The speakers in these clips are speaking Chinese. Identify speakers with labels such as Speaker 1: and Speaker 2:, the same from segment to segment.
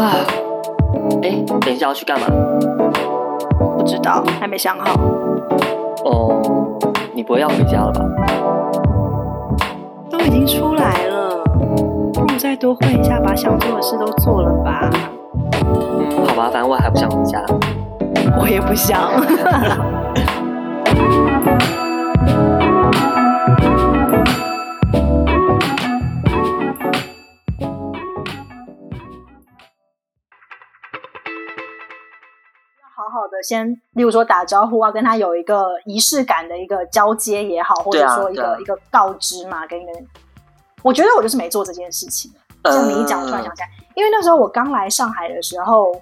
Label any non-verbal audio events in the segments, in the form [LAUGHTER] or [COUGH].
Speaker 1: 啊，哎，等一下要去干嘛？
Speaker 2: 不知道，还没想好。
Speaker 1: 哦，你不会要回家了吧？
Speaker 2: 都已经出来了，不如再多混一下，把想做的事都做了吧。
Speaker 1: 嗯，好吧，反正我还不想回家。
Speaker 2: 我也不想。[LAUGHS] 先例如说打招呼啊，跟他有一个仪式感的一个交接也好，或者说一个、啊啊、一个告知嘛，跟一个人。我觉得我就是没做这件事情。像你一讲，我突然想起来，因为那时候我刚来上海的时候，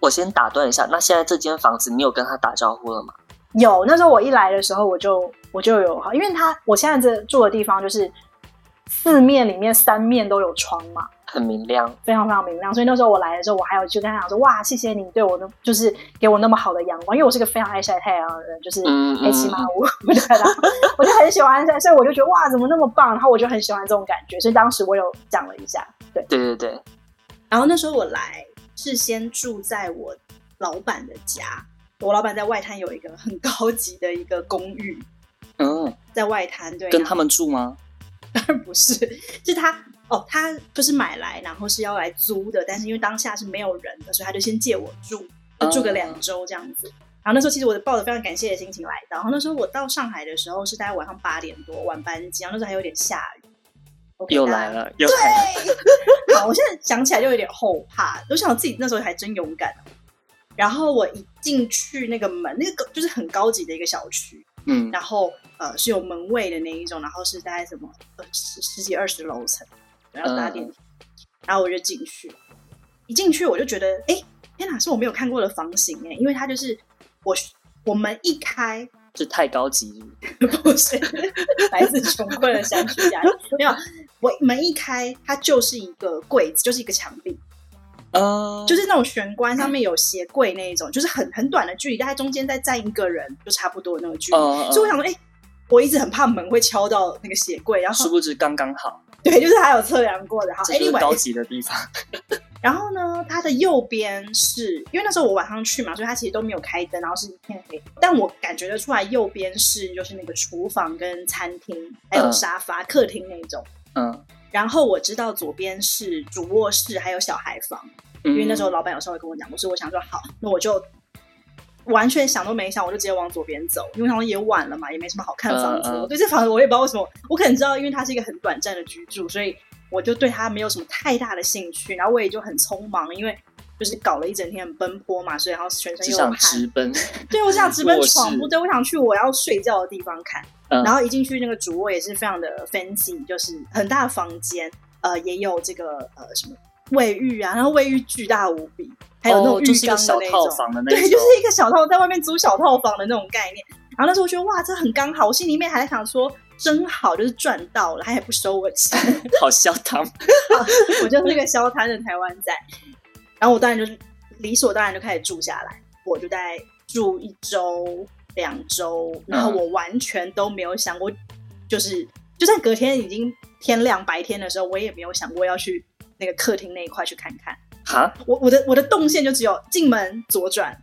Speaker 1: 我先打断一下，那现在这间房子你有跟他打招呼了吗？
Speaker 2: 有，那时候我一来的时候我就我就有哈，因为他我现在这住的地方就是四面里面三面都有窗嘛。
Speaker 1: 很明亮，非
Speaker 2: 常非常明亮。所以那时候我来的时候，我还有去跟他讲说：“哇，谢谢你对我的，就是给我那么好的阳光。因为我是个非常爱晒太阳的人，就是黑漆麻乌，[LAUGHS] 我就我就很喜欢晒，所以我就觉得哇，怎么那么棒？然后我就很喜欢这种感觉。所以当时我有讲了一下，对
Speaker 1: 对对对。
Speaker 2: 然后那时候我来是先住在我老板的家，我老板在外滩有一个很高级的一个公寓，嗯，在外滩对，
Speaker 1: 跟他们住吗？
Speaker 2: 当 [LAUGHS] 然不是，是他。哦，他就是买来，然后是要来租的，但是因为当下是没有人的，所以他就先借我住，就住个两周这样子。Uh, 然后那时候其实我抱着非常感谢的心情来的。然后那时候我到上海的时候是大概晚上八点多晚班机，然后那时候还有点下雨。
Speaker 1: Okay, 又来了，又
Speaker 2: 来了。对，[LAUGHS] 好，我现在想起来就有点后怕。我想我自己那时候还真勇敢。然后我一进去那个门，那个就是很高级的一个小区，嗯，然后呃是有门卫的那一种，然后是大概什么十十几二十楼层。然后搭电梯，嗯、然后我就进去。一进去我就觉得，哎，天哪，是我没有看过的房型哎，因为它就是我我门一开，
Speaker 1: 这太高级
Speaker 2: 了，[LAUGHS] 不是来自穷困的山区家庭，没有。我门一开，它就是一个柜子，就是一个墙壁，呃，就是那种玄关上面有鞋柜那一种，就是很很短的距离，大概中间再站一个人就差不多那个距离。呃、所以我想说，哎，我一直很怕门会敲到那个鞋柜，然后
Speaker 1: 殊不知刚刚好。[LAUGHS]
Speaker 2: 对，就是他有测量过的，好，
Speaker 1: 这是高级的地方。[LAUGHS]
Speaker 2: 然后呢，它的右边是因为那时候我晚上去嘛，所以它其实都没有开灯，然后是一片黑。但我感觉得出来，右边是就是那个厨房跟餐厅，还有沙发、嗯、客厅那种。嗯。然后我知道左边是主卧室，还有小孩房。嗯、因为那时候老板有稍微跟我讲，我说我想说好，那我就。完全想都没想，我就直接往左边走，因为他说也晚了嘛，也没什么好看的房子。Uh, uh. 我对这房子我也不知道为什么，我可能知道，因为它是一个很短暂的居住，所以我就对它没有什么太大的兴趣。然后我也就很匆忙，因为就是搞了一整天很奔波嘛，所以然后全身又有汗。
Speaker 1: 直奔。
Speaker 2: 对，我想 [LAUGHS] 直奔闯不对，我想去我要睡觉的地方看。Uh. 然后一进去那个主卧也是非常的 fancy，就是很大的房间，呃，也有这个呃什么。卫浴啊，然后卫浴巨大无比，还有那种浴缸的那种，哦，就是，套房的那种，对，就是一个小套，在外面租小套房的那种概念。然后那时候我觉得哇，这很刚好，我心里面还在想说真好，就是赚到了，他还不收我钱，[LAUGHS]
Speaker 1: 好消摊，[LAUGHS]
Speaker 2: 我就是那个消摊的台湾仔。然后我当然就是理所当然就开始住下来，我就在住一周、两周，然后我完全都没有想过，就是就算隔天已经天亮白天的时候，我也没有想过要去。那个客厅那一块去看看哈，我我的我的动线就只有进门左转。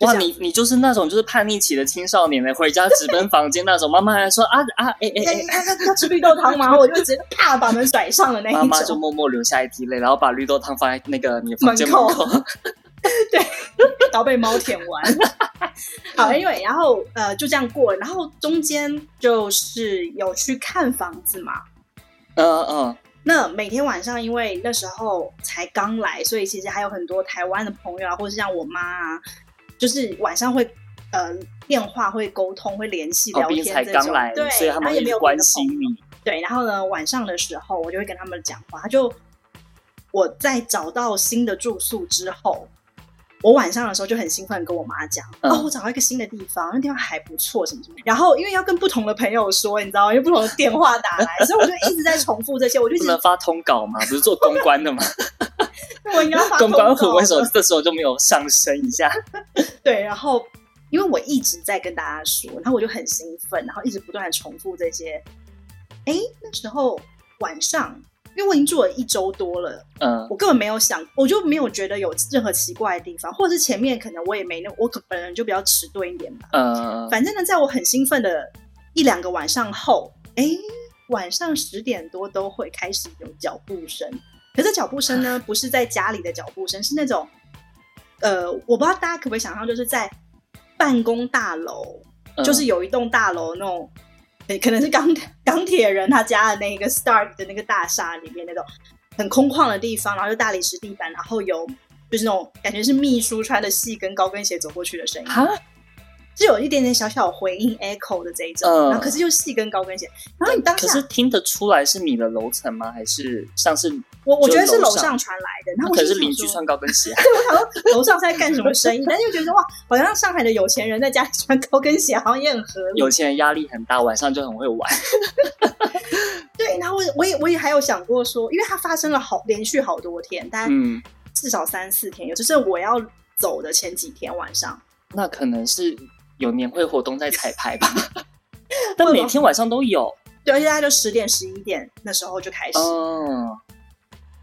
Speaker 1: 哇，你你就是那种就是叛逆期的青少年呢，回家直奔房间那种。妈妈还说啊啊哎哎哎，
Speaker 2: 他要吃绿豆汤吗？我就直接啪把门甩上了那一种。
Speaker 1: 妈妈就默默流下一滴泪，然后把绿豆汤放在那个你房间门口。[LAUGHS]
Speaker 2: 对，然后被猫舔完。[LAUGHS] 好，Anyway，然后呃就这样过了，然后中间就是有去看房子嘛。嗯嗯。那每天晚上，因为那时候才刚来，所以其实还有很多台湾的朋友啊，或者是像我妈啊，就是晚上会呃电话会沟通、会联系聊天这种。对，
Speaker 1: 所以他们也没有关心你。
Speaker 2: 对，然后呢，晚上的时候我就会跟他们讲话。就我在找到新的住宿之后。我晚上的时候就很兴奋，跟我妈讲：“嗯、哦，我找到一个新的地方，那地方还不错，什么什么。”然后因为要跟不同的朋友说，你知道吗？因为不同的电话打来，所以我就一直在重复这些。我就
Speaker 1: 不能发通稿嘛？不是做公关的吗？[LAUGHS]
Speaker 2: 我应该发。
Speaker 1: 公关虎为什么这时候就没有上升一下？[LAUGHS]
Speaker 2: 对，然后因为我一直在跟大家说，然后我就很兴奋，然后一直不断的重复这些。哎，那时候晚上因为我已经住了一周多了，嗯，我根本没有想，我就没有觉得有任何奇怪的地方，或者是前面可能我也没那，我可本人就比较迟钝一点吧，嗯，反正呢，在我很兴奋的一两个晚上后，哎，晚上十点多都会开始有脚步声，可是脚步声呢，不是在家里的脚步声，是那种，呃，我不知道大家可不可以想象，就是在办公大楼，就是有一栋大楼那种。可能是钢钢铁人他家的那个 Stark 的那个大厦里面那种很空旷的地方，然后就大理石地板，然后有就是那种感觉是秘书穿的细跟高跟鞋走过去的声音。就有一点点小小回应 echo 的这一种，嗯、然后可是又细跟高跟鞋，然后你当下
Speaker 1: 可是听得出来是你的楼层吗？还是像是
Speaker 2: 我我觉得是楼上传来的，然后
Speaker 1: 可是邻居穿高跟鞋，[LAUGHS]
Speaker 2: 对，我想说楼上在干什么生意？但是又觉得哇，好像上海的有钱人在家里穿高跟鞋，好像也很合理。
Speaker 1: 有钱人压力很大，晚上就很会玩。[LAUGHS]
Speaker 2: 对，然后我我也我也还有想过说，因为它发生了好连续好多天，但至少三四天，有就是我要走的前几天晚上，
Speaker 1: 那可能是。有年会活动在彩排吧，[LAUGHS] 但每天晚上都有。
Speaker 2: 对，而且大概就十点、十一点那时候就开始。嗯，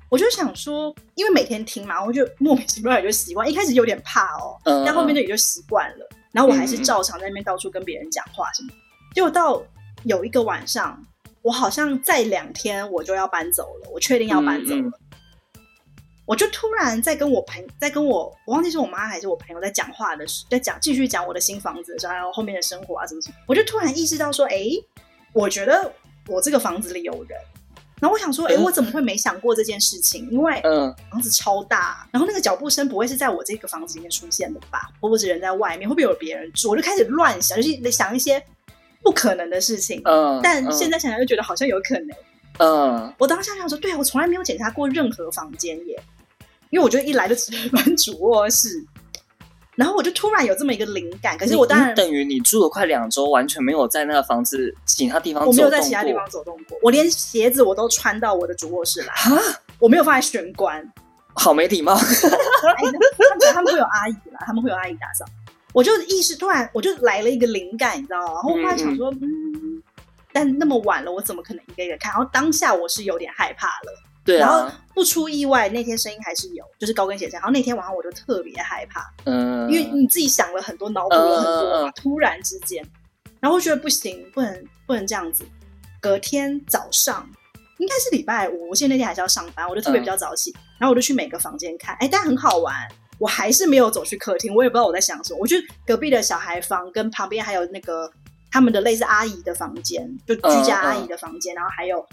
Speaker 2: 我就想说，因为每天听嘛，我就莫名其妙也就习惯。一开始有点怕哦，嗯、但后面就也就习惯了。然后我还是照常在那边到处跟别人讲话什么。结果到有一个晚上，我好像再两天我就要搬走了，我确定要搬走了。我就突然在跟我朋在跟我，我忘记是我妈还是我朋友在讲话的时，在讲继续讲我的新房子的时候，还有后面的生活啊什么什么，我就突然意识到说，哎，我觉得我这个房子里有人。然后我想说，哎，我怎么会没想过这件事情？因为嗯，房子超大，然后那个脚步声不会是在我这个房子里面出现的吧？或者是人在外面，会不会有别人住？我就开始乱想，就是想一些不可能的事情。嗯，但现在想想又觉得好像有可能。嗯，我当时想说，对啊，我从来没有检查过任何房间耶，因为我觉得一来就只能搬主卧室，然后我就突然有这么一个灵感。可是我当然
Speaker 1: 等于你住了快两周，完全没有在那个房子其他地方走动。
Speaker 2: 我没有在其他地方走动过，我连鞋子我都穿到我的主卧室来啊，我没有放在玄关，
Speaker 1: 好没礼貌。
Speaker 2: 他们会有阿姨啦，他们会有阿姨打扫。我就意识突然我就来了一个灵感，你知道吗？然后我后来想说，嗯。嗯但那么晚了，我怎么可能一个一个看？然后当下我是有点害怕了，
Speaker 1: 对啊。
Speaker 2: 然后不出意外，那天声音还是有，就是高跟鞋声。然后那天晚上我就特别害怕，嗯，因为你自己想了很多，脑补了很多嘛，嗯、突然之间，然后我觉得不行，不能不能这样子。隔天早上应该是礼拜五，我现在那天还是要上班，我就特别比较早起，嗯、然后我就去每个房间看，哎，但很好玩，我还是没有走去客厅，我也不知道我在想什么。我觉得隔壁的小孩房跟旁边还有那个。他们的类似阿姨的房间，就居家阿姨的房间，uh, uh. 然后还有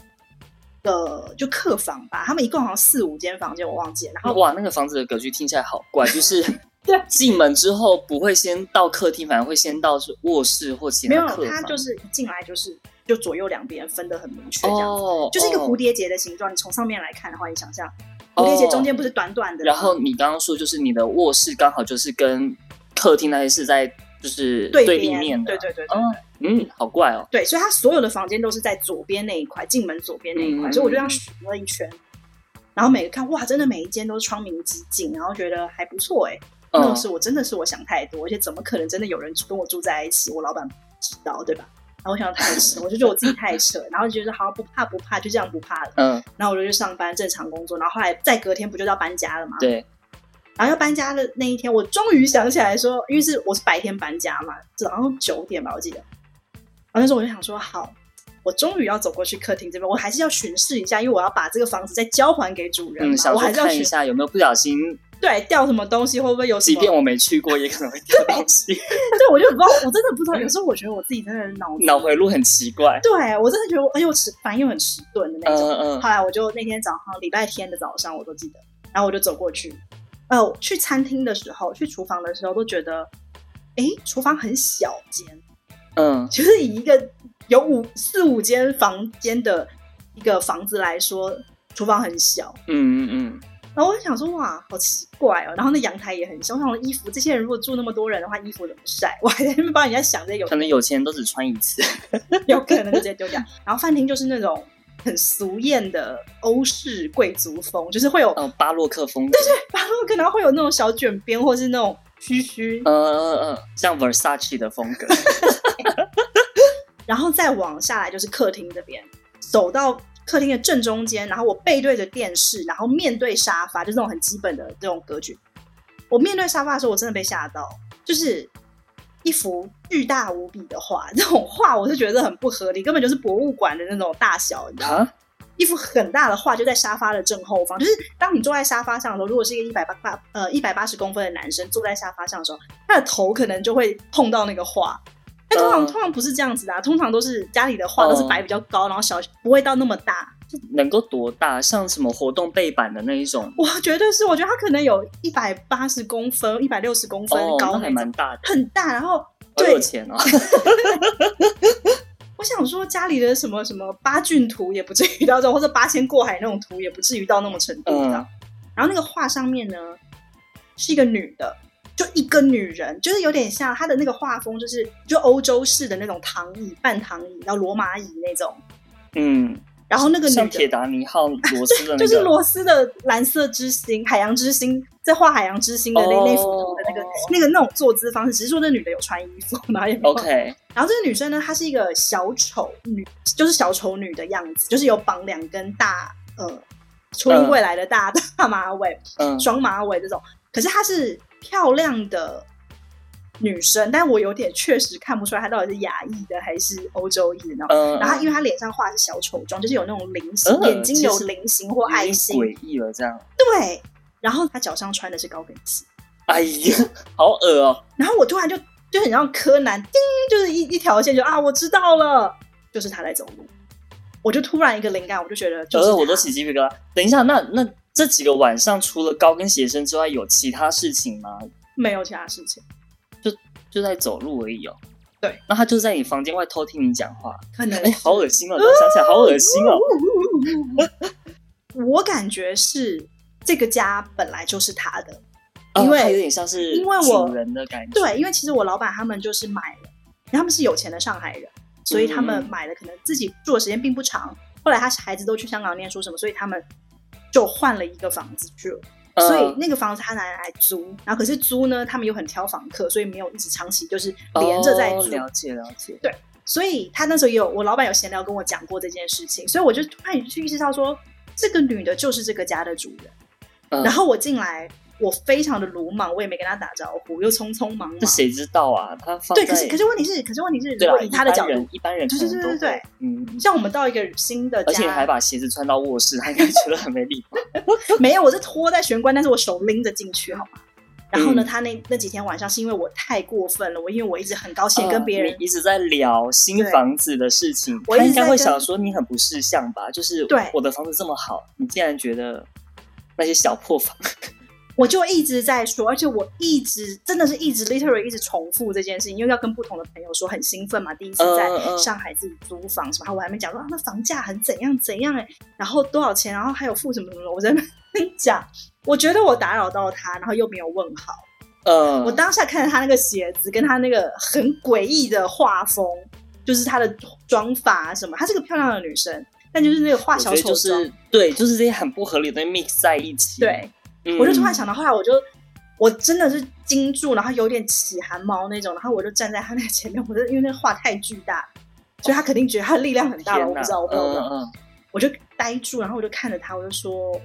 Speaker 2: 的就客房吧。他们一共好像四五间房间，我忘记了。然后
Speaker 1: 哇，那个房子的格局听起来好怪，就是 [LAUGHS] 对，进门之后不会先到客厅，反而会先到是卧室或其他客房。
Speaker 2: 没有，他就是一进来就是就左右两边分得很明确，这样子，oh, 就是一个蝴蝶结的形状。Oh. 你从上面来看的话，你想象蝴蝶结中间不是短短的。
Speaker 1: 然后你刚刚说就是你的卧室刚好就是跟客厅那些是在。就是对立面的，
Speaker 2: 对对对嗯，
Speaker 1: 好怪哦。
Speaker 2: 对，所以他所有的房间都是在左边那一块，进门左边那一块，所以我就这样数了一圈，然后每个看，哇，真的每一间都是窗明几净，然后觉得还不错哎。那是我真的是我想太多，而且怎么可能真的有人跟我住在一起？我老板不知道对吧？然后我想太扯，我就觉得我自己太扯，然后觉得好像不怕不怕，就这样不怕了。嗯，然后我就去上班，正常工作，然后后来再隔天不就要搬家了吗？
Speaker 1: 对。
Speaker 2: 然后要搬家的那一天，我终于想起来说，因为是我是白天搬家嘛，早上九点吧，我记得。然后那时候我就想说，好，我终于要走过去客厅这边，我还是要巡视一下，因为我要把这个房子再交还给主人嘛。
Speaker 1: 嗯，我还是要看一下有没有不小心
Speaker 2: 对掉什么东西，会不会有？
Speaker 1: 即便我没去过，也可能会掉东西。[LAUGHS] 对，
Speaker 2: 我就不知道，我真的不知道。有时候我觉得我自己真的脑
Speaker 1: 脑回路很奇怪。
Speaker 2: 对，我真的觉得我，而且我迟反应又很迟钝的那种。嗯嗯。后来我就那天早上，礼拜天的早上，我都记得，然后我就走过去。呃，去餐厅的时候，去厨房的时候，都觉得，哎，厨房很小间，嗯，就是以一个有五四五间房间的一个房子来说，厨房很小，嗯嗯嗯。然后我就想说，哇，好奇怪哦。然后那阳台也很小，我想说衣服，这些人如果住那么多人的话，衣服怎么晒？我还在那边帮人家想这有，
Speaker 1: 可能有钱人都只穿一次，
Speaker 2: 有可能就直接丢掉。然后饭厅就是那种。很俗艳的欧式贵族风，就是会有
Speaker 1: 呃巴洛克风，对
Speaker 2: 对，巴洛克，然后会有那种小卷边，或是那种须须，
Speaker 1: 嗯嗯嗯，像 Versace 的风格。[LAUGHS]
Speaker 2: 然后再往下来就是客厅这边，走到客厅的正中间，然后我背对着电视，然后面对沙发，就是那种很基本的这种格局。我面对沙发的时候，我真的被吓到，就是一幅巨大无比的画，这种画我是觉得很不合理，根本就是博物馆的那种大小，你知道吗？一幅很大的画就在沙发的正后方，就是当你坐在沙发上的时候，如果是一个一百八八呃一百八十公分的男生坐在沙发上的时候，他的头可能就会碰到那个画。但通常、uh, 通常不是这样子的、啊，通常都是家里的画都是摆比较高，uh, 然后小不会到那么大。
Speaker 1: 能够多大？像什么活动背板的那一种？
Speaker 2: 我绝对是，我觉得它可能有一百八十公分、一百六十公分高，
Speaker 1: 还蛮大的，
Speaker 2: 很大。然后
Speaker 1: 对有钱哦。[LAUGHS]
Speaker 2: 我想说，家里的什么什么八骏图也不至于到这种，或者八仙过海那种图也不至于到那么程度的。嗯、然后那个画上面呢，是一个女的，就一个女人，就是有点像她的那个画风，就是就欧洲式的那种躺椅、半躺椅，然后罗马椅那种。嗯。然后那个女的像
Speaker 1: 铁达尼号罗斯的、那个，
Speaker 2: 就是罗斯的蓝色之星、海洋之星，在画海洋之星的那、oh, 那幅图的那个、oh. 那个那种坐姿方式，只是说那女的有穿衣服，然后也
Speaker 1: OK。
Speaker 2: 然后这个女生呢，她是一个小丑女，就是小丑女的样子，就是有绑两根大呃初音未来的大、uh. 大马尾，嗯，双马尾这种。可是她是漂亮的。女生，但我有点确实看不出来她到底是亚裔的还是欧洲裔的。嗯、然后因为她脸上画的是小丑妆，就是有那种菱形，嗯、眼睛有菱形或爱心，
Speaker 1: 诡异了这样。
Speaker 2: 对，然后她脚上穿的是高跟鞋。
Speaker 1: 哎呀，好恶哦！
Speaker 2: 然后我突然就就很像柯南，叮，就是一一条线就，就啊，我知道了，就是他在走路。我就突然一个灵感，我就觉得，就是
Speaker 1: 我都起鸡皮疙瘩。等一下，那那这几个晚上除了高跟鞋声之外，有其他事情吗？
Speaker 2: 没有其他事情。
Speaker 1: 就就在走路而已哦。
Speaker 2: 对，
Speaker 1: 那他就在你房间外偷听你讲话，
Speaker 2: 可能
Speaker 1: 哎，好恶心哦！想起来，好恶心
Speaker 2: 哦。[LAUGHS] 我感觉是这个家本来就是他的，因为
Speaker 1: 他有点像是因为我人的感觉。
Speaker 2: 对，因为其实我老板他们就是买了，他们是有钱的上海人，所以他们买的，可能自己住的时间并不长。后来他孩子都去香港念书什么，所以他们就换了一个房子去了。所以那个房子他拿来租，然后可是租呢，他们又很挑房客，所以没有一直长期就是连着在租。
Speaker 1: 哦，了解了解。
Speaker 2: 对，所以他那时候也有我老板有闲聊跟我讲过这件事情，所以我就突然去意识到说，这个女的就是这个家的主人。嗯，然后我进来。我非常的鲁莽，我也没跟他打招呼，又匆匆忙忙。
Speaker 1: 这谁知道啊？他放
Speaker 2: 对，可是可是问题是，可是问题是，如果以他的角度，
Speaker 1: 一般人，
Speaker 2: 对对对对对，嗯，像我们到一个新的家，
Speaker 1: 而且还把鞋子穿到卧室，他应该觉得很没礼貌。[LAUGHS]
Speaker 2: 没有，我是拖在玄关，但是我手拎着进去，好吗？然后呢，他那那几天晚上是因为我太过分了，我因为我一直很高兴跟别人
Speaker 1: 一直在聊新房子的事情，我应该会想说你很不识相吧？就是对我的房子这么好，你竟然觉得那些小破房。
Speaker 2: 我就一直在说，而且我一直真的是一直 literally 一直重复这件事情，因为要跟不同的朋友说，很兴奋嘛，第一次在上海自己租房什么，我还没讲说啊，那房价很怎样怎样哎，然后多少钱，然后还有付什么什么，我在那边讲，我觉得我打扰到他，然后又没有问好，嗯，我当下看着他那个鞋子，跟他那个很诡异的画风，就是他的妆发什么，她是个漂亮的女生，但就是那个画小丑妆，
Speaker 1: 对，就是这些很不合理的 mix 在一起，
Speaker 2: 对。我就突然想到，后来我就我真的是惊住，然后有点起汗毛那种，然后我就站在他那个前面，我就因为那个画太巨大，所以他肯定觉得他力量很大了，我不知道，我不知道，我就呆住，然后我就看着他，我就说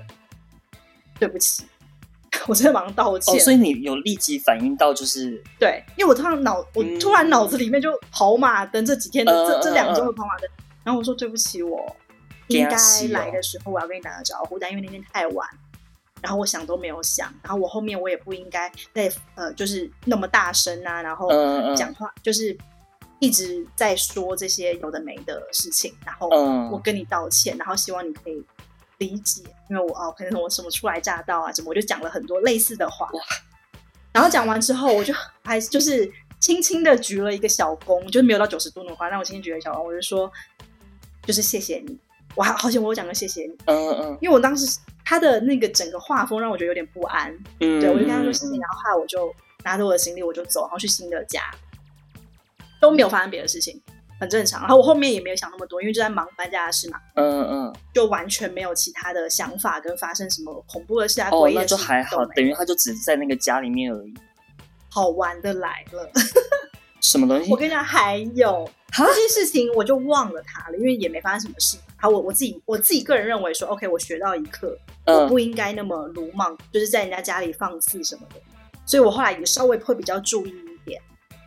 Speaker 2: 对不起，[LAUGHS] 我真的马上道歉。
Speaker 1: 哦，所以你有立即反应到就是
Speaker 2: 对，因为我突然脑我突然脑子里面就跑马灯这几天的、嗯、这这两周的跑马灯，然后我说对不起，我应该来的时候我要跟你打个招呼，但因为那天太晚。然后我想都没有想，然后我后面我也不应该再呃，就是那么大声啊，然后讲话就是一直在说这些有的没的事情，然后我跟你道歉，然后希望你可以理解，因为我哦，可能我什么初来乍到啊，什么我就讲了很多类似的话，然后讲完之后，我就还就是轻轻的举了一个小躬，就是没有到九十度的话，那我轻轻举了一个小躬，我就说就是谢谢你，我还好险我有讲个谢谢你，嗯嗯嗯，因为我当时。他的那个整个画风让我觉得有点不安，嗯，对，我就跟他说谢谢，然后后来我就拿着我的行李我就走，然后去新的家，都没有发生别的事情，很正常。然后我后面也没有想那么多，因为就在忙搬家的事嘛，嗯嗯，就完全没有其他的想法跟发生什么恐怖的事啊，
Speaker 1: 哦，那就还好，等于他就只是在那个家里面而已。
Speaker 2: 好玩的来了，[LAUGHS]
Speaker 1: 什么东西？
Speaker 2: 我跟你讲，还有这件事情我就忘了他了，因为也没发生什么事。好，我我自己我自己个人认为说，OK，我学到一课，我不应该那么鲁莽，就是在人家家里放肆什么的。所以我后来也稍微会比较注意一点。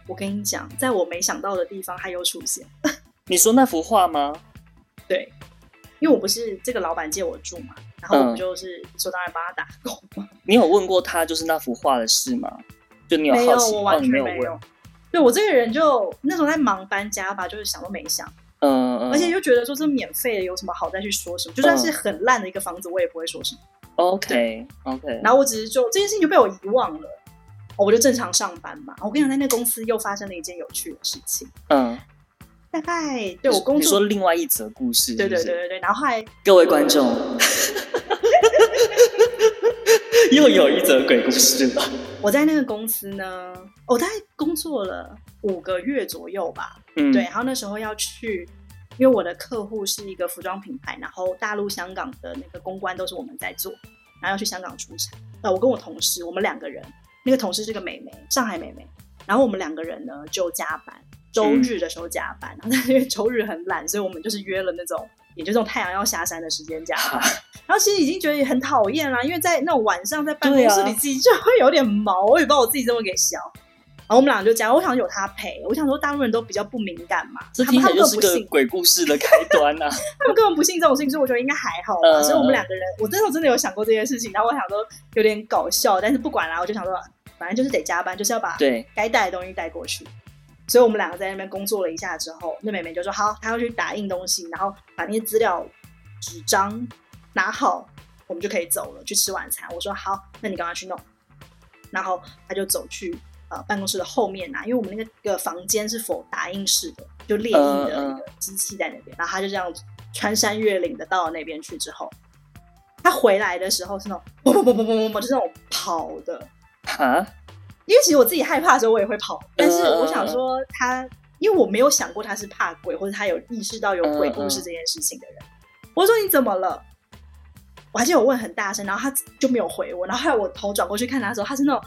Speaker 2: 我跟你讲，在我没想到的地方，他又出现。[LAUGHS]
Speaker 1: 你说那幅画吗？
Speaker 2: 对，因为我不是这个老板借我住嘛，然后我们就是说当然帮他打工。
Speaker 1: 你有问过他就是那幅画的事吗？就你有好奇？
Speaker 2: 没有，我完全没有。哦，没有问。对，我这个人就那时候在忙搬家吧，就是想都没想，嗯，而且又觉得说这免费的有什么好再去说什么？就算是很烂的一个房子，我也不会说什么。
Speaker 1: OK OK，
Speaker 2: 然后我只是就这件事情就被我遗忘了，我就正常上班嘛。我跟你讲，在那公司又发生了一件有趣的事情。嗯，大概对我工作，
Speaker 1: 你说另外一则故事，
Speaker 2: 对对对对对。然后后来
Speaker 1: 各位观众，[LAUGHS] [LAUGHS] 又有一则鬼故事了。
Speaker 2: 我在那个公司呢，我大概工作了五个月左右吧。嗯，对。然后那时候要去，因为我的客户是一个服装品牌，然后大陆、香港的那个公关都是我们在做，然后要去香港出差。呃，我跟我同事，我们两个人，那个同事是个美眉，上海美眉。然后我们两个人呢就加班，周日的时候加班。嗯、然后因为周日很懒，所以我们就是约了那种，也就这种太阳要下山的时间加班。然后其实已经觉得也很讨厌啦，因为在那种晚上在办公室里自己就会有点毛，我也不知道我自己这么给笑。然后我们俩就讲，我想有他陪，我想说大陆人都比较不敏感嘛，
Speaker 1: 这听起来就是个鬼故事的开端呐、啊。[LAUGHS]
Speaker 2: 他们根本不信这种事情，所以我觉得应该还好吧。嗯、所以我们两个人，我那时候真的有想过这件事情，然后我想说有点搞笑，但是不管啦，我就想说反正就是得加班，就是要把对该带的东西带过去。所以我们两个在那边工作了一下之后，那妹妹就说好，她要去打印东西，然后把那些资料纸张拿好。我们就可以走了，去吃晚餐。我说好，那你赶快去弄。然后她就走去呃办公室的后面拿，因为我们那个个房间是否打印室的，就列印的那个机器在那边。然后她就这样穿山越岭的到了那边去之后，她回来的时候是那种砰砰砰砰砰砰，就是那种跑的。哈？因为其实我自己害怕的时候我也会跑，但是我想说他，因为我没有想过他是怕鬼，或者他有意识到有鬼故事这件事情的人。我说你怎么了？我还记得我问很大声，然后他就没有回我。然后后来我头转过去看他的时候，他是那种，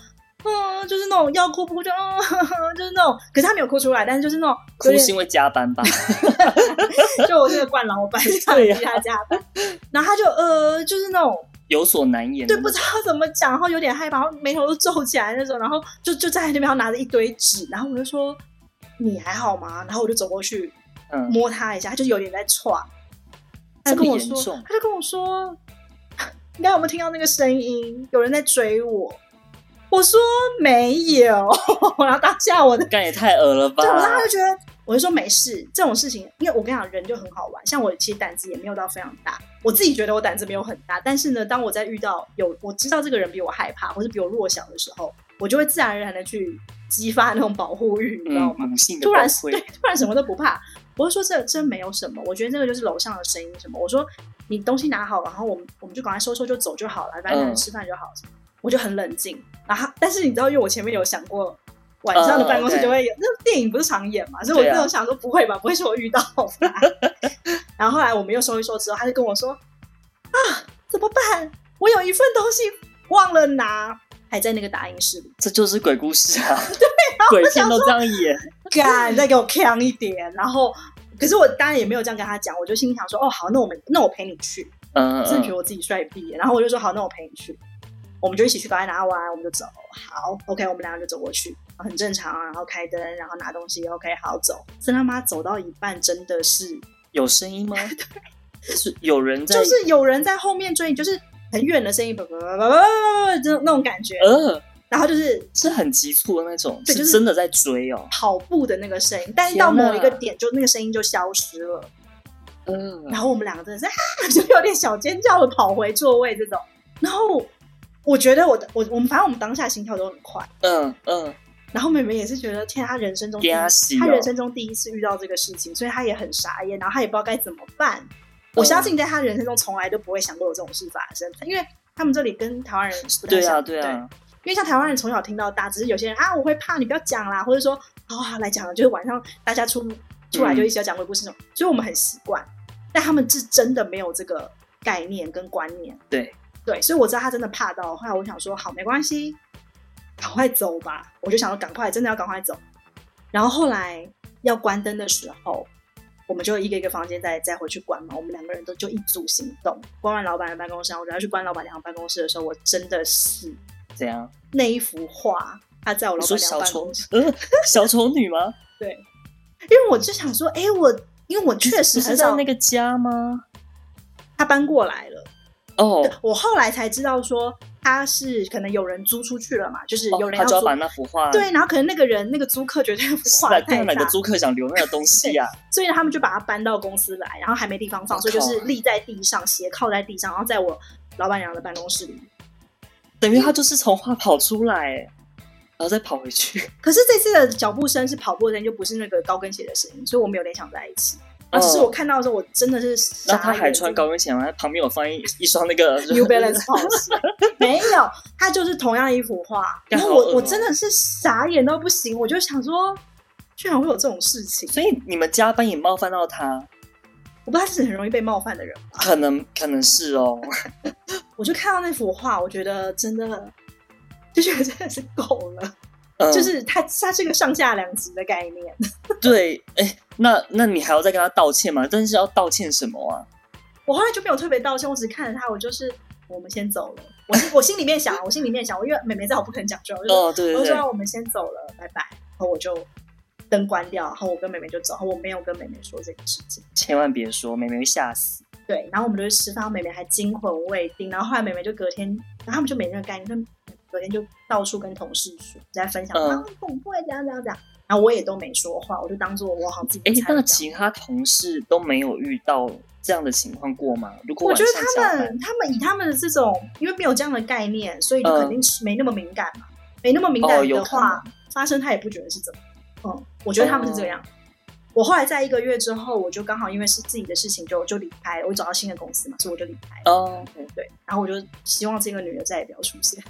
Speaker 2: 嗯，就是那种要哭不哭就，嗯，[LAUGHS] 就是那种。可是他没有哭出来，但是就是那种
Speaker 1: 哭是因为加班吧？[LAUGHS]
Speaker 2: 就我这个惯老板，对他加班。然后他就呃，就是那种
Speaker 1: 有所难言，
Speaker 2: 对，不知道怎么讲，然后有点害怕，然后眉头都皱起来那种。然后就就在那边，然后拿着一堆纸，然后我就说你还好吗？然后我就走过去，摸他一下，他就有点在喘。他跟我说，他就跟我说。[LAUGHS] 你刚刚有没有听到那个声音？有人在追我。我说没有，[LAUGHS] 然后当下我的
Speaker 1: 干也太恶了吧！
Speaker 2: 对，我当时就觉得，我就说没事。这种事情，因为我跟你讲，人就很好玩。像我其实胆子也没有到非常大，我自己觉得我胆子没有很大。但是呢，当我在遇到有我知道这个人比我害怕，或是比我弱小的时候，我就会自然而然的去激发那种保护欲，你知道吗？
Speaker 1: 嗯、
Speaker 2: 突然对，突然什么都不怕。我就说这真没有什么，我觉得这个就是楼上的声音什么。我说。你东西拿好，然后我们我们就赶快收收就走就好了，反正吃饭就好。嗯、我就很冷静，然后但是你知道，因为我前面有想过晚上的办公室就会有，那、电影不是常演嘛，所以我那时想说不会吧，[LAUGHS] 不会是我遇到吧。[LAUGHS] 然后后来我们又说一说之后，他就跟我说啊，怎么办？我有一份东西忘了拿，还在那个打印室里。
Speaker 1: 这就是鬼故事啊！[LAUGHS]
Speaker 2: 对，
Speaker 1: 鬼片都这样演，
Speaker 2: 干再给我强一点，然后。可是我当然也没有这样跟他讲，我就心里想说，哦，好，那我们那我陪你去，嗯，真的觉得我自己帅逼，然后我就说好，那我陪你去，我们就一起去把它拿完，我们就走，好，OK，我们两个就走过去，很正常啊，然后开灯，然后拿东西，OK，好走。真他妈走到一半，真的是
Speaker 1: 有声音吗？[LAUGHS] 对，[LAUGHS] 是有人在，
Speaker 2: 就是有人在后面追，就是很远的声音，叭叭叭叭叭，就那种感觉，嗯。然后就是
Speaker 1: 是很急促的那种，对，就是真的在追哦，
Speaker 2: 跑步的那个声音，但是到某一个点，就那个声音就消失了。嗯，然后我们两个真的是 [LAUGHS] 就有点小尖叫的跑回座位这种。然后我觉得我的我我们反正我们当下心跳都很快。嗯嗯。然后妹妹也是觉得，天，她人生中第一次，她人生中第一次遇到这个事情，所以她也很傻眼，然后她也不知道该怎么办。我相信在她人生中从来都不会想过有这种事发生，因为他们这里跟台湾人不太像，对啊，对啊。因为像台湾人从小听到大，只是有些人啊，我会怕，你不要讲啦，或者说，好来讲了，就是晚上大家出出来就一起要讲鬼故事那种，嗯、所以我们很习惯。但他们是真的没有这个概念跟观念，
Speaker 1: 对
Speaker 2: 对，所以我知道他真的怕到。后来我想说，好，没关系，赶快走吧。我就想说，赶快，真的要赶快走。然后后来要关灯的时候，我们就一个一个房间再再回去关嘛。我们两个人都就一组行动，关完老板的办公室，我就要去关老板娘办公室的时候，我真的是
Speaker 1: 怎样？
Speaker 2: 那一幅画，他在我老板娘办公室，
Speaker 1: 呃，小丑女吗？[LAUGHS]
Speaker 2: 对，因为我就想说，哎，我因为我确实很少
Speaker 1: 那个家吗？
Speaker 2: 他搬过来了。
Speaker 1: 哦，
Speaker 2: 我后来才知道说他是可能有人租出去了嘛，就是有人要租，
Speaker 1: 他就要把那幅画，
Speaker 2: 对，然后可能那个人那个租客觉得那幅画太大，
Speaker 1: 哪个租客想留那个东西呀？
Speaker 2: 所以他们就把它搬到公司来，然后还没地方放，所以就是立在地上，斜靠在地上，然后在我老板娘的办公室里，
Speaker 1: 等于他就是从画跑出来，然后再跑回去。
Speaker 2: 可是这次的脚步声是跑步的声音，就不是那个高跟鞋的声音，所以我们有联想在一起。啊！只是我看到的时候，我真的是傻。
Speaker 1: 然后他还穿高跟鞋吗？他旁边有放一 [LAUGHS] 一双那个
Speaker 2: New Balance 没有，他就是同样一幅画。然后我我真的是傻眼到不行，我就想说，居然会有这种事情。
Speaker 1: 所以你们加班也冒犯到他？
Speaker 2: 我不知道他是很容易被冒犯的人吧？
Speaker 1: 可能 [LAUGHS] 可能是哦。[LAUGHS]
Speaker 2: 我就看到那幅画，我觉得真的就觉得真的是够了。嗯、就是他，他是个上下两级的概念。[LAUGHS]
Speaker 1: 对，哎、欸，那那你还要再跟他道歉吗？但是要道歉什么啊？
Speaker 2: 我后来就没有特别道歉，我只是看着他，我就是我们先走了。[LAUGHS] 我心我心里面想，我心里面想，我因为妹妹在我不肯讲，就
Speaker 1: 哦，对
Speaker 2: 我就说我们先走了，拜拜。然后我就灯关掉，然后我跟妹妹就走，然后我没有跟妹妹说这个事情，
Speaker 1: 千万别说，妹妹会吓死。
Speaker 2: 对，然后我们就去吃饭，妹妹还惊魂未定，然后后来妹妹就隔天，然后他们就没那个概念。昨天就到处跟同事说，在分享，啊，恐怖，怎样怎样怎样，然后我也都没说话，我就当做我好自己。哎，
Speaker 1: 那其他同事都没有遇到这样的情况过吗？如果
Speaker 2: 我觉得他们，他们以他们的这种，因为没有这样的概念，所以就肯定是没那么敏感嘛，没那么敏感的话，发生他也不觉得是怎么。嗯，我觉得他们是这样。我后来在一个月之后，我就刚好因为是自己的事情就，就就离开，我找到新的公司嘛，所以我就离开了。哦，对对，然后我就希望这个女的再也不要出现，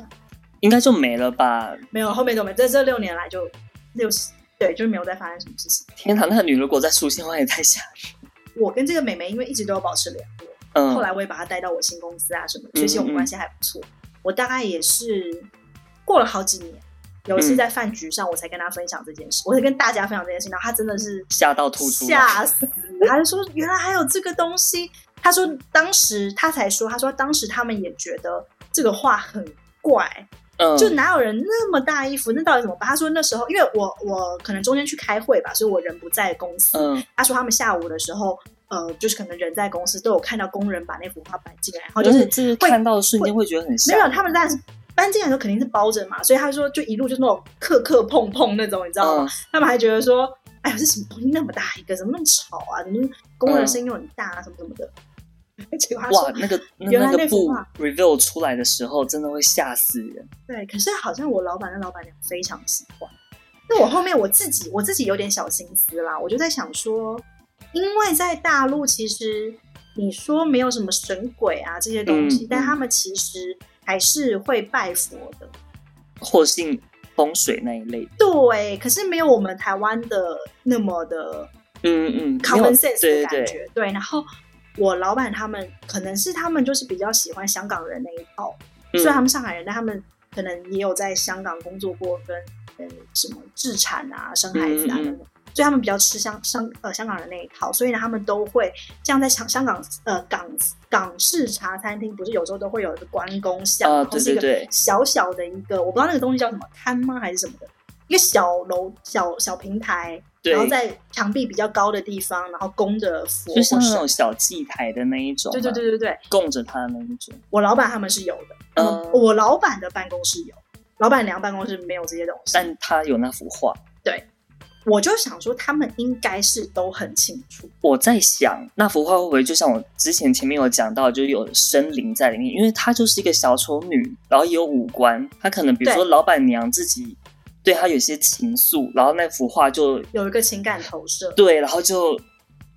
Speaker 2: [LAUGHS]
Speaker 1: 应该就没了吧？没有，
Speaker 2: 后面都没，在这六年来就六十，对，就是没有再发生什么事情。
Speaker 1: 天哪，那个女如果再出现的话，[LAUGHS] 也太吓人。
Speaker 2: 我跟这个美眉因为一直都有保持联络，嗯，后来我也把她带到我新公司啊什么的，所以其实我们关系还不错。嗯嗯，我大概也是过了好几年。有一次在饭局上，我才跟他分享这件事，嗯、我才跟大家分享这件事，然后他真的是
Speaker 1: 吓到吐出，
Speaker 2: 吓死！他就说原来还有这个东西。他说当时他才说，他说当时他们也觉得这个画很怪，嗯，就哪有人那么大衣服，那到底怎么办？他说那时候因为我我可能中间去开会吧，所以我人不在公司。嗯，他说他们下午的时候，呃，就是可能人在公司都有看到工人把那幅画搬进来，然后就是
Speaker 1: 这个看到的瞬间会觉得很吓。
Speaker 2: 没有，他们当然是。搬进来的时候肯定是包着嘛，所以他说就一路就那种磕磕碰碰那种，你知道吗？嗯、他们还觉得说，哎呀，这什么东西那么大一个，怎么那么吵啊？怎么工人声音又很大啊，什么什么的。[LAUGHS] 结果他说，
Speaker 1: 哇，那个原来那幅画 reveal 出来的时候，真的会吓死人。
Speaker 2: 对，可是好像我老板跟老板娘非常喜欢。那我后面我自己我自己有点小心思啦，我就在想说，因为在大陆其实你说没有什么神鬼啊这些东西，嗯、但他们其实。还是会拜佛的，
Speaker 1: 或信风水那一类。
Speaker 2: 对，可是没有我们台湾的那么的，嗯嗯，common sense 的感觉。对，对，对，对，然后我老板他们可能是他们就是比较喜欢香港人那一套，嗯、虽然他们上海人，但他们可能也有在香港工作过，跟呃什么置产啊、生孩子啊等等。嗯嗯所以他们比较吃香香呃香港人那一套，所以呢，他们都会这样在香香港呃港港式茶餐厅，不是有时候都会有一个关公像，然后是一个小小的一个，我不知道那个东西叫什么摊吗？还是什么的，一个小楼小小平台，然后在墙壁比较高的地方，然后供着佛，
Speaker 1: 就像那种小祭台的那一种，
Speaker 2: 对对对对对，
Speaker 1: 供着他的那一种。
Speaker 2: 我老板他们是有的，嗯，我老板的办公室有，老板娘办公室没有这些东西，
Speaker 1: 但他有那幅画，
Speaker 2: 对。我就想说，他们应该是都很清楚。
Speaker 1: 我在想，那幅画会不会就像我之前前面有讲到，就有生灵在里面？因为她就是一个小丑女，然后也有五官，她可能比如说老板娘自己对她有些情愫，然后那幅画就
Speaker 2: 有一个情感投射。
Speaker 1: 对，然后就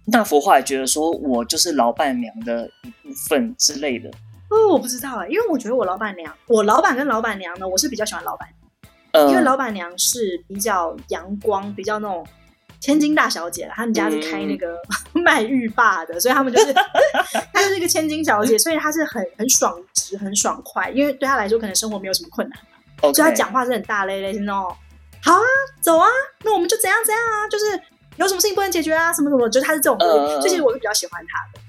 Speaker 1: 那幅画也觉得说我就是老板娘的一部分之类的。
Speaker 2: 哦，我不知道哎，因为我觉得我老板娘，我老板跟老板娘呢，我是比较喜欢老板。因为老板娘是比较阳光，比较那种千金大小姐啦，他们家是开那个 [LAUGHS] 卖浴霸的，所以他们就是 [LAUGHS] 她就是一个千金小姐，所以她是很很爽直、很爽快。因为对她来说，可能生活没有什么困难.所以她讲话是很大咧咧，是那种好啊，走啊，那我们就怎样怎样啊，就是有什么事情不能解决啊，什么什么，就是她是这种，呃、所以其实我是比较喜欢她的。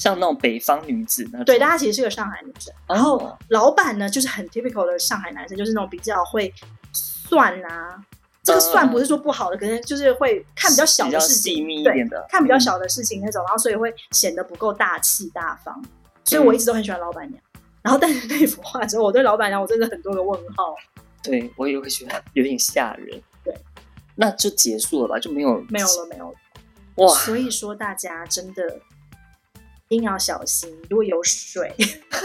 Speaker 1: 像那种北方女子那种，
Speaker 2: 对，但她其实是个上海女生。然后老板呢，就是很 typical 的上海男生，就是那种比较会算啊。这个算不是说不好的，可能就是会看比较小的事情，对，看比较小的事情那种，然后所以会显得不够大气大方。所以我一直都很喜欢老板娘。然后但是那幅画之后，我对老板娘我真的很多个问号。对，
Speaker 1: 我也会觉得有点吓人。
Speaker 2: 对，
Speaker 1: 那就结束了吧，就没有
Speaker 2: 没有了，没有了。哇，所以说大家真的。一定要小心，如果有水，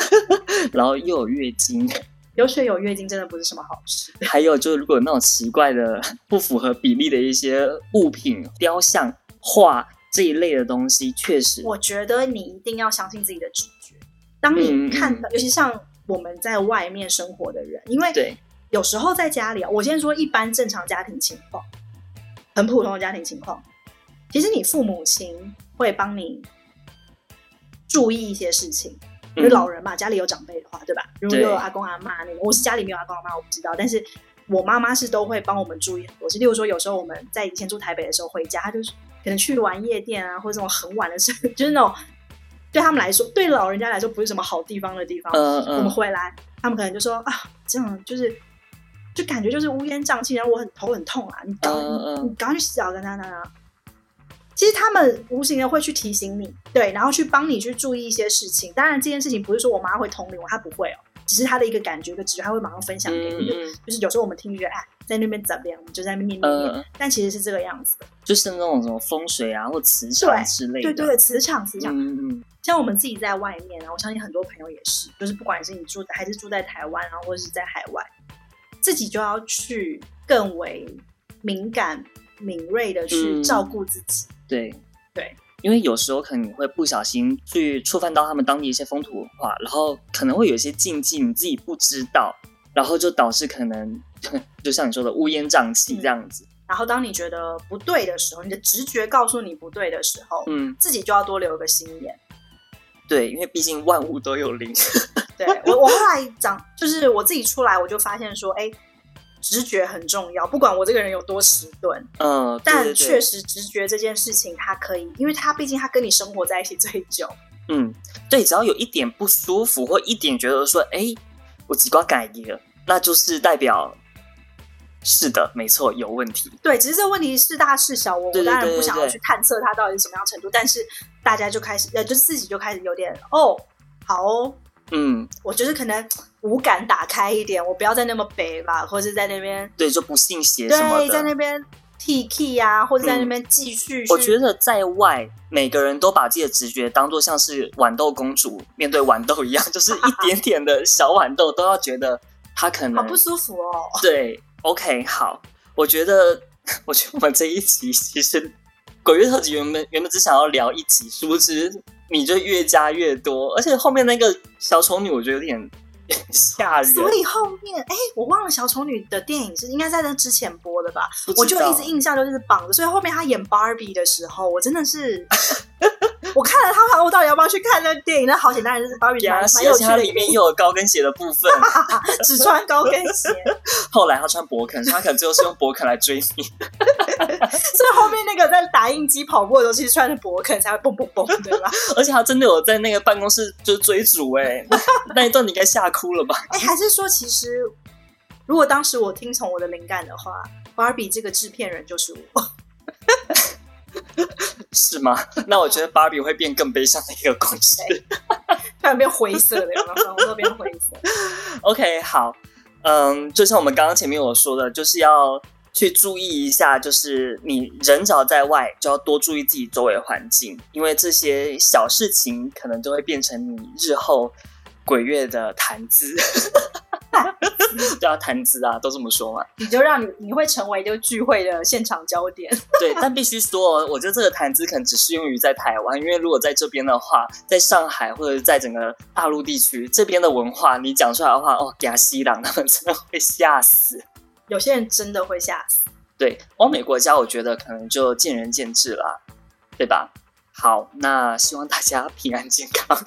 Speaker 2: [LAUGHS]
Speaker 1: 然后又有月经，[LAUGHS]
Speaker 2: 有水有月经真的不是什么好事。[LAUGHS]
Speaker 1: 还有就是，如果有那种奇怪的、不符合比例的一些物品、雕像、画这一类的东西，确实，
Speaker 2: 我觉得你一定要相信自己的直觉。当你看到，嗯嗯，尤其像我们在外面生活的人，因为对，有时候在家里啊，我先说一般正常家庭情况，很普通的家庭情况，其实你父母亲会帮你。注意一些事情，因为老人嘛，嗯、家里有长辈的话，对吧？如果有阿公阿妈那个，我是家里没有阿公阿妈，我不知道。但是我妈妈是都会帮我们注意很多事。例如说，有时候我们在以前住台北的时候回家，她就是可能去玩夜店啊，或者这种很晚的时候，就是那种对他们来说，对老人家来说不是什么好地方的地方。嗯嗯。我们回来，他们可能就说啊，这样就是就感觉就是乌烟瘴气，然后我很头很痛啊，你赶、嗯嗯、你赶快去洗澡，跟他那那。其实他们无形的会去提醒你，对，然后去帮你去注意一些事情。当然，这件事情不是说我妈会同理我，她不会哦，只是她的一个感觉、一个直觉，她会马上分享给你。嗯、就是有时候我们听就觉得，哎，在那边怎么样，我们就在那边念念念。呃、但其实是这个样子的，
Speaker 1: 就是那种什么风水啊，或磁场之类的。
Speaker 2: 对对对，磁场磁场。嗯嗯。像我们自己在外面啊，我相信很多朋友也是，就是不管是你住还是住在台湾，然后或者是在海外，自己就要去更为敏感、敏锐的去照顾自己。嗯
Speaker 1: 对
Speaker 2: 对，
Speaker 1: 因为有时候可能你会不小心去触犯到他们当地一些风土文化，然后可能会有一些禁忌你自己不知道，然后就导致可能就像你说的乌烟瘴气这样子。嗯。
Speaker 2: 然后当你觉得不对的时候，你的直觉告诉你不对的时候，嗯，自己就要多留个心眼。
Speaker 1: 对，因为毕竟万物都有灵。[LAUGHS]
Speaker 2: 对，我我后来长，就是我自己出来，我就发现说，哎。直觉很重要，不管我这个人有多迟钝，嗯，但确实直觉这件事情，它可以，因为它毕竟它跟你生活在一起最久，
Speaker 1: 嗯，对，只要有一点不舒服或一点觉得说，哎，我几瓜改了，那就是代表是的，没错，有问题。
Speaker 2: 对，只是这个问题是大是小，我我当然不想要去探测它到底是什么样程度，但是大家就开始，呃，就自己就开始有点，哦，好哦。嗯，我觉得可能五感打开一点，我不要再那么北吧，或者在那边
Speaker 1: 对就不信邪什么的，
Speaker 2: 对，在那边 T K 呀，或者在那边继续、嗯。
Speaker 1: 我觉得在外，每个人都把自己的直觉当做像是豌豆公主面对豌豆一样，[LAUGHS] 就是一点点的小豌豆都要觉得他可能
Speaker 2: 好不舒服哦。
Speaker 1: 对，OK，好，我觉得，[LAUGHS] 我觉得我们这一集其实鬼月特辑原本原本只想要聊一集，殊不知。你就越加越多，而且后面那个小丑女，我觉得有点吓人。
Speaker 2: 所以后面，哎、欸，我忘了小丑女的电影是应该在那之前播的吧？我就一直印象就是绑着，所以后面她演 Barbie 的时候，我真的是。[LAUGHS] 我看了他，我到底要不要去看那个电影？那好简单，就是芭比蛮蛮有趣的。
Speaker 1: 里面又有高跟鞋的部分，[LAUGHS]
Speaker 2: 只穿高跟鞋。[LAUGHS]
Speaker 1: 后来他穿博肯，他可能最后是用博肯来追你。[LAUGHS]
Speaker 2: 所以后面那个在打印机跑步的时候，其实穿着博肯才会蹦蹦蹦，对吧？
Speaker 1: 而且他真的有在那个办公室就是追逐哎、欸，那一段你应该吓哭了吧？
Speaker 2: 哎、欸，还是说其实如果当时我听从我的灵感的话，芭比这个制片人就是我。[LAUGHS]
Speaker 1: 是吗？那我觉得芭比会变更悲伤的一个故事，[LAUGHS]
Speaker 2: 突然变灰色的，然后都变灰色。[LAUGHS]
Speaker 1: OK，好，嗯，就像我们刚刚前面我说的，就是要去注意一下，就是你人只要在外，就要多注意自己周围环境，因为这些小事情可能就会变成你日后鬼月的谈资。都要谈资啊，都这么说嘛。
Speaker 2: 你就让你你会成为这个聚会的现场焦点。[LAUGHS]
Speaker 1: 对，但必须说，我觉得这个谈资可能只适用于在台湾，因为如果在这边的话，在上海或者在整个大陆地区这边的文化，你讲出来的话，哦，亚西郎他们 [LAUGHS] 真的会吓死。
Speaker 2: 有些人真的会吓死。
Speaker 1: 对，欧美国家，我觉得可能就见仁见智了，对吧？好，那希望大家平安健康。[LAUGHS]